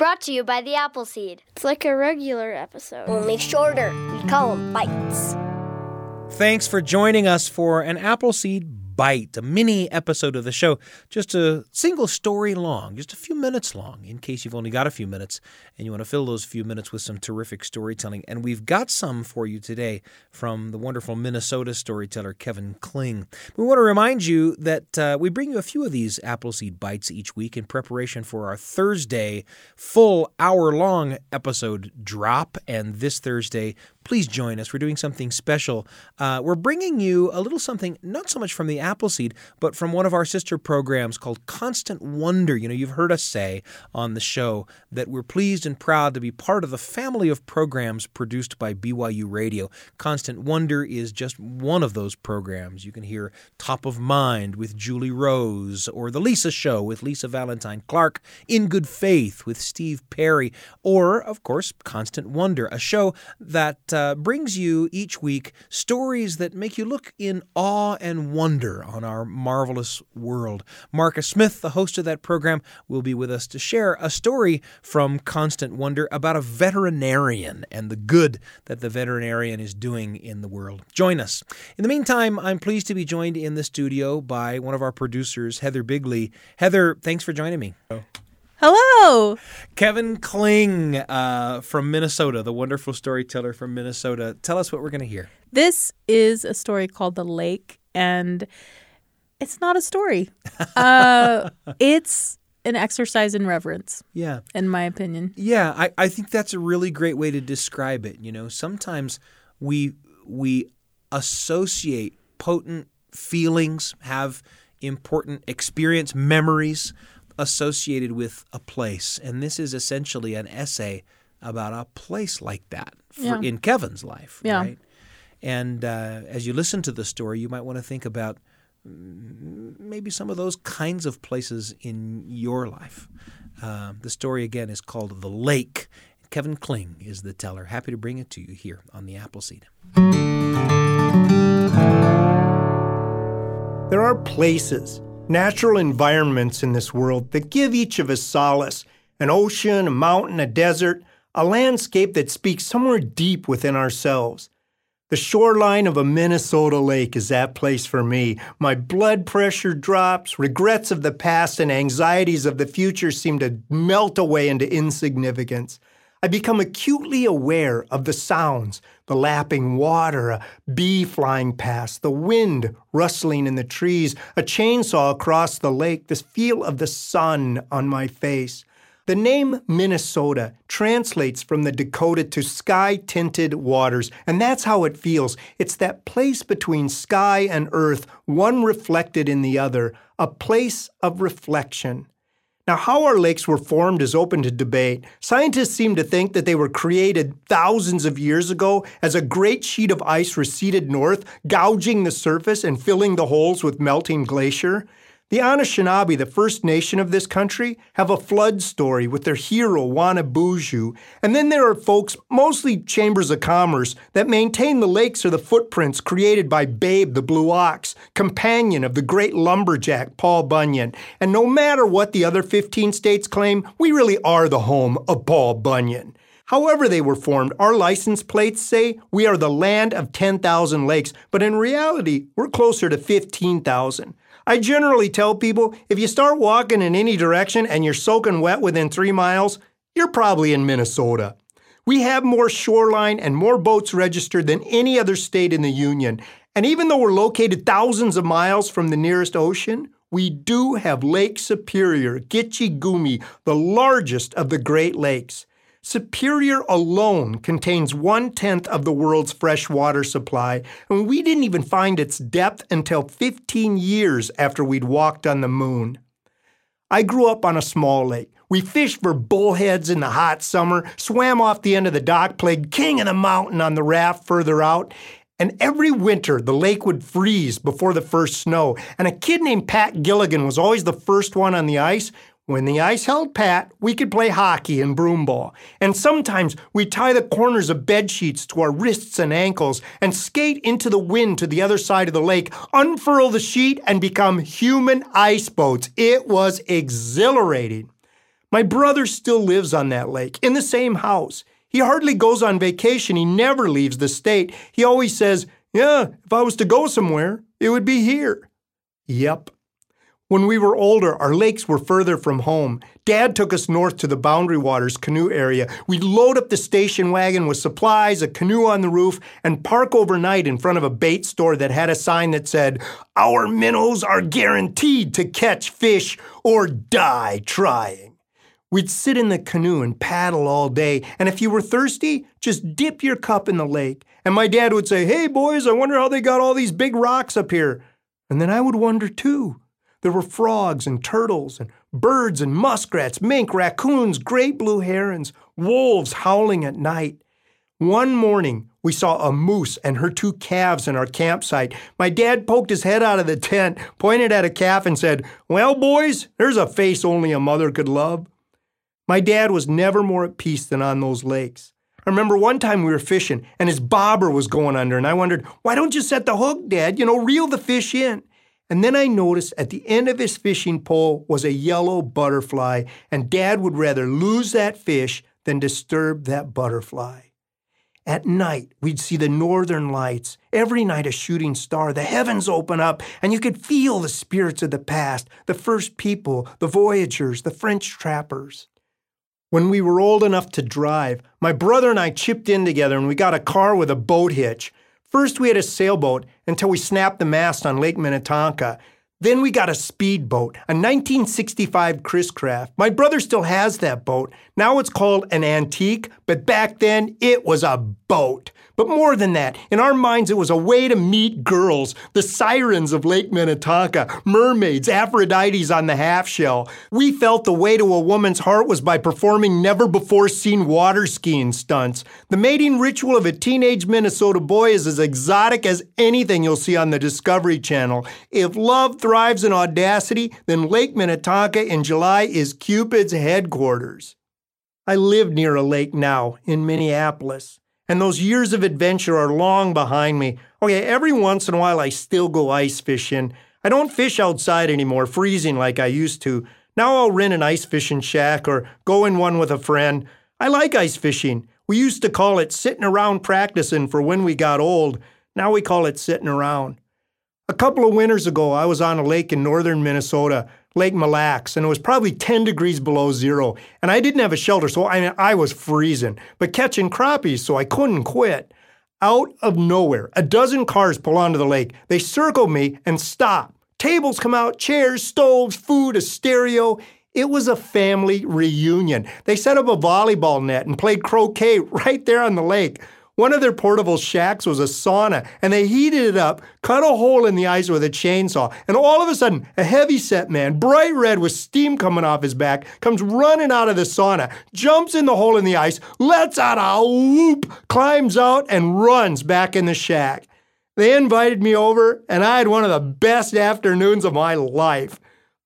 Brought to you by the Appleseed. It's like a regular episode. Only shorter. We call them bites. Thanks for joining us for an Appleseed Bite, a mini episode of the show, just a single story long, just a few minutes long, in case you've only got a few minutes and you want to fill those few minutes with some terrific storytelling. And we've got some for you today from the wonderful Minnesota storyteller Kevin Kling. We want to remind you that uh, we bring you a few of these Appleseed Bites each week in preparation for our Thursday full hour long episode drop. And this Thursday, please join us. We're doing something special. Uh, we're bringing you a little something, not so much from the Appleseed, but from one of our sister programs called Constant Wonder. You know, you've heard us say on the show that we're pleased and proud to be part of the family of programs produced by BYU Radio. Constant Wonder is just one of those programs. You can hear Top of Mind with Julie Rose, or The Lisa Show with Lisa Valentine Clark, In Good Faith with Steve Perry, or, of course, Constant Wonder, a show that uh, brings you each week stories that make you look in awe and wonder on our marvelous world. Marcus Smith, the host of that program, will be with us to share a story from Constant Wonder about a veterinarian and the good that the veterinarian is doing in the world. Join us. In the meantime, I'm pleased to be joined in the studio by one of our producers, Heather Bigley. Heather, thanks for joining me. Hello. Kevin Kling uh, from Minnesota, the wonderful storyteller from Minnesota. Tell us what we're going to hear. This is a story called The Lake and it's not a story. Uh, it's an exercise in reverence. Yeah. In my opinion. Yeah, I, I think that's a really great way to describe it. You know, sometimes we we associate potent feelings, have important experience memories associated with a place. And this is essentially an essay about a place like that for, Yeah. in Kevin's life, Yeah. right? And uh, as you listen to the story, you might want to think about mm, maybe some of those kinds of places in your life. Uh, the story again is called The Lake. Kevin Kling is the teller. Happy to bring it to you here on the Appleseed. There are places, natural environments in this world that give each of us solace an ocean, a mountain, a desert, a landscape that speaks somewhere deep within ourselves. The shoreline of a Minnesota lake is that place for me. My blood pressure drops, regrets of the past and anxieties of the future seem to melt away into insignificance. I become acutely aware of the sounds the lapping water, a bee flying past, the wind rustling in the trees, a chainsaw across the lake, the feel of the sun on my face. The name Minnesota translates from the Dakota to sky tinted waters, and that's how it feels. It's that place between sky and earth, one reflected in the other, a place of reflection. Now, how our lakes were formed is open to debate. Scientists seem to think that they were created thousands of years ago as a great sheet of ice receded north, gouging the surface and filling the holes with melting glacier. The Anishinaabe, the first nation of this country, have a flood story with their hero, Wanabuju. And then there are folks, mostly chambers of commerce, that maintain the lakes are the footprints created by Babe the Blue Ox, companion of the great lumberjack Paul Bunyan. And no matter what the other 15 states claim, we really are the home of Paul Bunyan. However, they were formed, our license plates say we are the land of 10,000 lakes, but in reality, we're closer to 15,000. I generally tell people if you start walking in any direction and you're soaking wet within three miles, you're probably in Minnesota. We have more shoreline and more boats registered than any other state in the Union. And even though we're located thousands of miles from the nearest ocean, we do have Lake Superior, Gitche Gumee, the largest of the Great Lakes. Superior alone contains one tenth of the world's fresh water supply, and we didn't even find its depth until 15 years after we'd walked on the moon. I grew up on a small lake. We fished for bullheads in the hot summer, swam off the end of the dock, played king of the mountain on the raft further out, and every winter the lake would freeze before the first snow, and a kid named Pat Gilligan was always the first one on the ice. When the ice held pat, we could play hockey and broomball. And sometimes we'd tie the corners of bed sheets to our wrists and ankles and skate into the wind to the other side of the lake, unfurl the sheet, and become human ice boats. It was exhilarating. My brother still lives on that lake, in the same house. He hardly goes on vacation. He never leaves the state. He always says, Yeah, if I was to go somewhere, it would be here. Yep. When we were older, our lakes were further from home. Dad took us north to the Boundary Waters canoe area. We'd load up the station wagon with supplies, a canoe on the roof, and park overnight in front of a bait store that had a sign that said, Our minnows are guaranteed to catch fish or die trying. We'd sit in the canoe and paddle all day, and if you were thirsty, just dip your cup in the lake. And my dad would say, Hey, boys, I wonder how they got all these big rocks up here. And then I would wonder too. There were frogs and turtles and birds and muskrats, mink, raccoons, great blue herons, wolves howling at night. One morning, we saw a moose and her two calves in our campsite. My dad poked his head out of the tent, pointed at a calf, and said, Well, boys, there's a face only a mother could love. My dad was never more at peace than on those lakes. I remember one time we were fishing and his bobber was going under, and I wondered, why don't you set the hook, Dad? You know, reel the fish in. And then I noticed at the end of his fishing pole was a yellow butterfly, and Dad would rather lose that fish than disturb that butterfly. At night, we'd see the northern lights. Every night, a shooting star. The heavens open up, and you could feel the spirits of the past the first people, the voyagers, the French trappers. When we were old enough to drive, my brother and I chipped in together and we got a car with a boat hitch. First, we had a sailboat until we snapped the mast on Lake Minnetonka. Then we got a speedboat, a 1965 Chris Craft. My brother still has that boat. Now it's called an antique, but back then it was a boat. But more than that, in our minds, it was a way to meet girls, the sirens of Lake Minnetonka, mermaids, Aphrodites on the half shell. We felt the way to a woman's heart was by performing never before seen water skiing stunts. The mating ritual of a teenage Minnesota boy is as exotic as anything you'll see on the Discovery Channel. If love thrives in audacity, then Lake Minnetonka in July is Cupid's headquarters. I live near a lake now in Minneapolis and those years of adventure are long behind me. Okay, every once in a while I still go ice fishing. I don't fish outside anymore, freezing like I used to. Now I'll rent an ice fishing shack or go in one with a friend. I like ice fishing. We used to call it sitting around practicing for when we got old. Now we call it sitting around. A couple of winters ago, I was on a lake in northern Minnesota Lake Mille Lacs, and it was probably 10 degrees below zero. And I didn't have a shelter, so I, mean, I was freezing, but catching crappies, so I couldn't quit. Out of nowhere, a dozen cars pull onto the lake. They circle me and stop. Tables come out, chairs, stoves, food, a stereo. It was a family reunion. They set up a volleyball net and played croquet right there on the lake. One of their portable shacks was a sauna, and they heated it up, cut a hole in the ice with a chainsaw, and all of a sudden, a heavy set man, bright red with steam coming off his back, comes running out of the sauna, jumps in the hole in the ice, lets out a whoop, climbs out, and runs back in the shack. They invited me over, and I had one of the best afternoons of my life.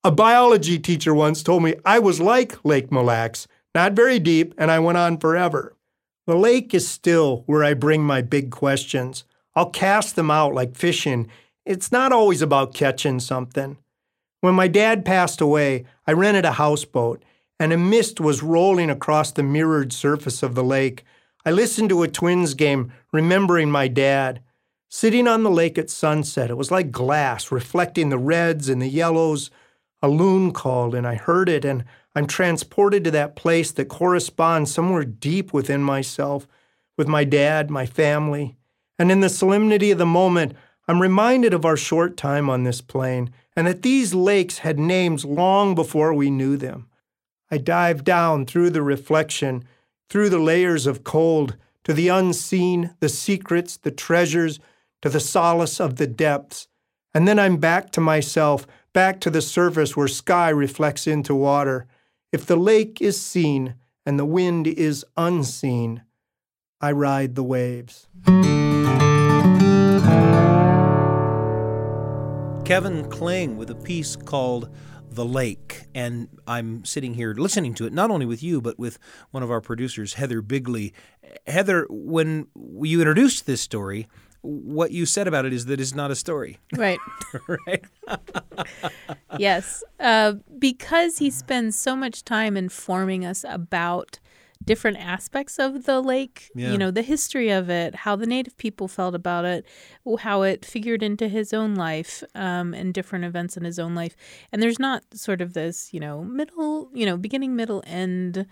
A biology teacher once told me I was like Lake Mille Lacs, not very deep, and I went on forever. The lake is still where I bring my big questions. I'll cast them out like fishing. It's not always about catching something. When my dad passed away, I rented a houseboat, and a mist was rolling across the mirrored surface of the lake. I listened to a Twins game, remembering my dad. Sitting on the lake at sunset, it was like glass, reflecting the reds and the yellows. A loon called, and I heard it, and I'm transported to that place that corresponds somewhere deep within myself, with my dad, my family. And in the solemnity of the moment, I'm reminded of our short time on this plane and that these lakes had names long before we knew them. I dive down through the reflection, through the layers of cold, to the unseen, the secrets, the treasures, to the solace of the depths. And then I'm back to myself, back to the surface where sky reflects into water. If the lake is seen and the wind is unseen, I ride the waves. Kevin Kling with a piece called The Lake. And I'm sitting here listening to it, not only with you, but with one of our producers, Heather Bigley. Heather, when you introduced this story, what you said about it is that it's not a story, Right. right? yes. Uh, because he spends so much time informing us about different aspects of the lake, Yeah. you know, the history of it, how the native people felt about it, how it figured into his own life um, and different events in his own life. And there's not sort of this, you know, middle, you know, beginning, middle, end.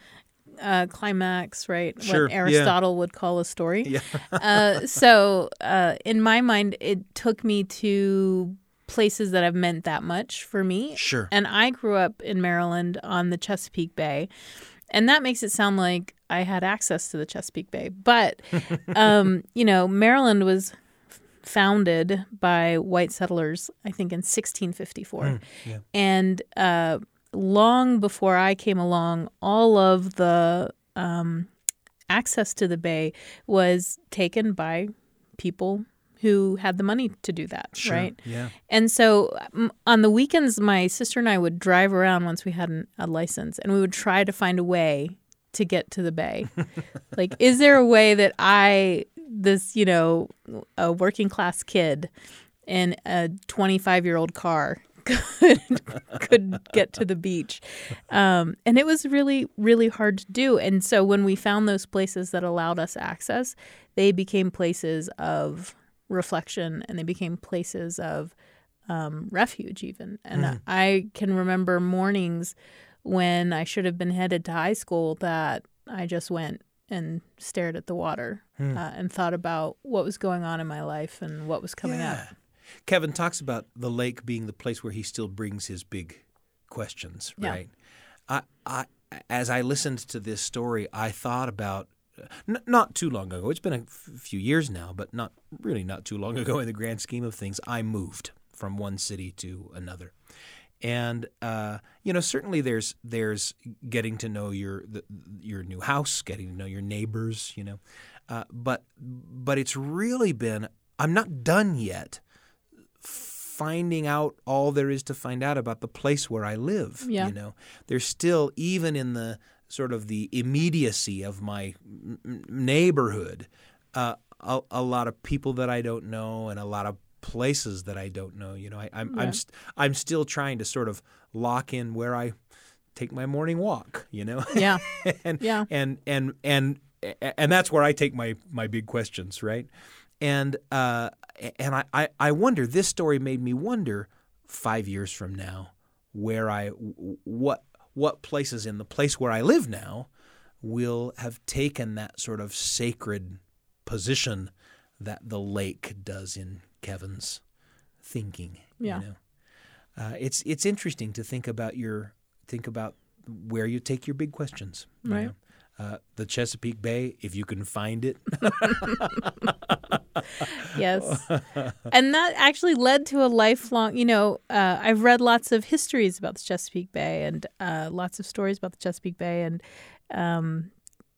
Uh, climax, right? Sure, What yeah. Aristotle would call a story. Yeah. uh, so, uh, in my mind, it took me to places that have meant that much for me. Sure. And I grew up in Maryland on the Chesapeake Bay. And that makes it sound like I had access to the Chesapeake Bay. But, um, you know, Maryland was founded by white settlers, I think, in 1654. yeah. And uh, long before I came along, all of the um, access to the bay was taken by people who had the money to do that, Sure. right? Yeah. And so um, on the weekends, my sister and I would drive around once we had an, a license, and we would try to find a way to get to the bay. like, is there a way that I, this you know, a working class kid in a 25 year old car could could get to the beach. Um, and it was really really hard to do. And so when we found those places that allowed us access they became places of reflection and they became places of um, refuge even. And i can remember mornings when i should have been headed to high school that i just went and stared at the water uh, and thought about what was going on in my life and what was coming up Kevin talks about the lake being the place where he still brings his big questions, Yeah. right? I, I, as I listened to this story, I thought about n- not too long ago. It's been a f- few years now, but not really not too long ago in the grand scheme of things. I moved from one city to another, and uh, you know certainly there's there's getting to know your the, your new house, getting to know your neighbors, you know, uh, but but it's really been I'm not done yet finding out all there is to find out about the place where I live. Yeah. You know, there's still even in the sort of the immediacy of my n- neighborhood, uh, a, a lot of people that I don't know and a lot of places that I don't know. You know, I, I'm I'm st- I'm still trying to sort of lock in where I take my morning walk. You know, yeah and Yeah. and and and and that's where I take my my big questions, right? And uh, and I, I I wonder. This story made me wonder five years from now where I what what places in the place where I live now will have taken that sort of sacred position that the lake does in Kevin's thinking. Yeah. You know? uh, it's it's interesting to think about your think about where you take your big questions. you Right. know. Uh, the Chesapeake Bay, if you can find it. yes and that actually led to a lifelong you know uh, i've read lots of histories about the chesapeake bay and uh, lots of stories about the chesapeake bay and um,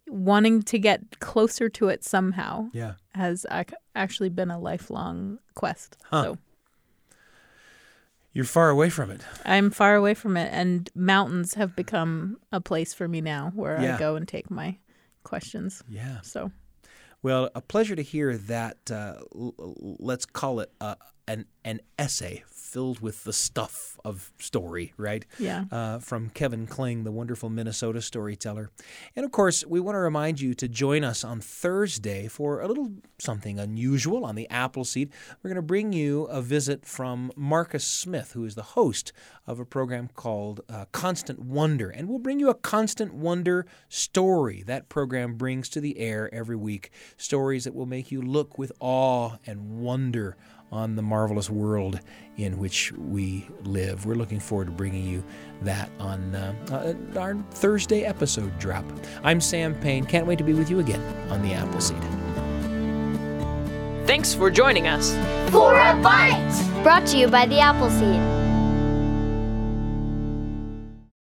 wanting to get closer to it somehow yeah. has ac- actually been a lifelong quest Huh. so You're far away from it. i'm far away from it and mountains have become a place for me now where Yeah. i go and take my questions Yeah. so Well, a pleasure to hear that. Uh, l- let's call it uh, an an essay filled with the stuff of story, right? Yeah. Uh, from Kevin Kling, the wonderful Minnesota storyteller, and of course, we want to remind you to join us on Thursday for a little something unusual on the Appleseed. We're going to bring you a visit from Marcus Smith, who is the host of a program called uh, Constant Wonder, and we'll bring you a Constant Wonder story. That program brings to the air every week stories that will make you look with awe and wonder on the marvelous world in which we live. We're looking forward to bringing you that on uh, uh, our Thursday episode drop. I'm Sam Payne. Can't wait to be with you again on the Appleseed. Thanks for joining us. For a bite! Brought to you by the Appleseed.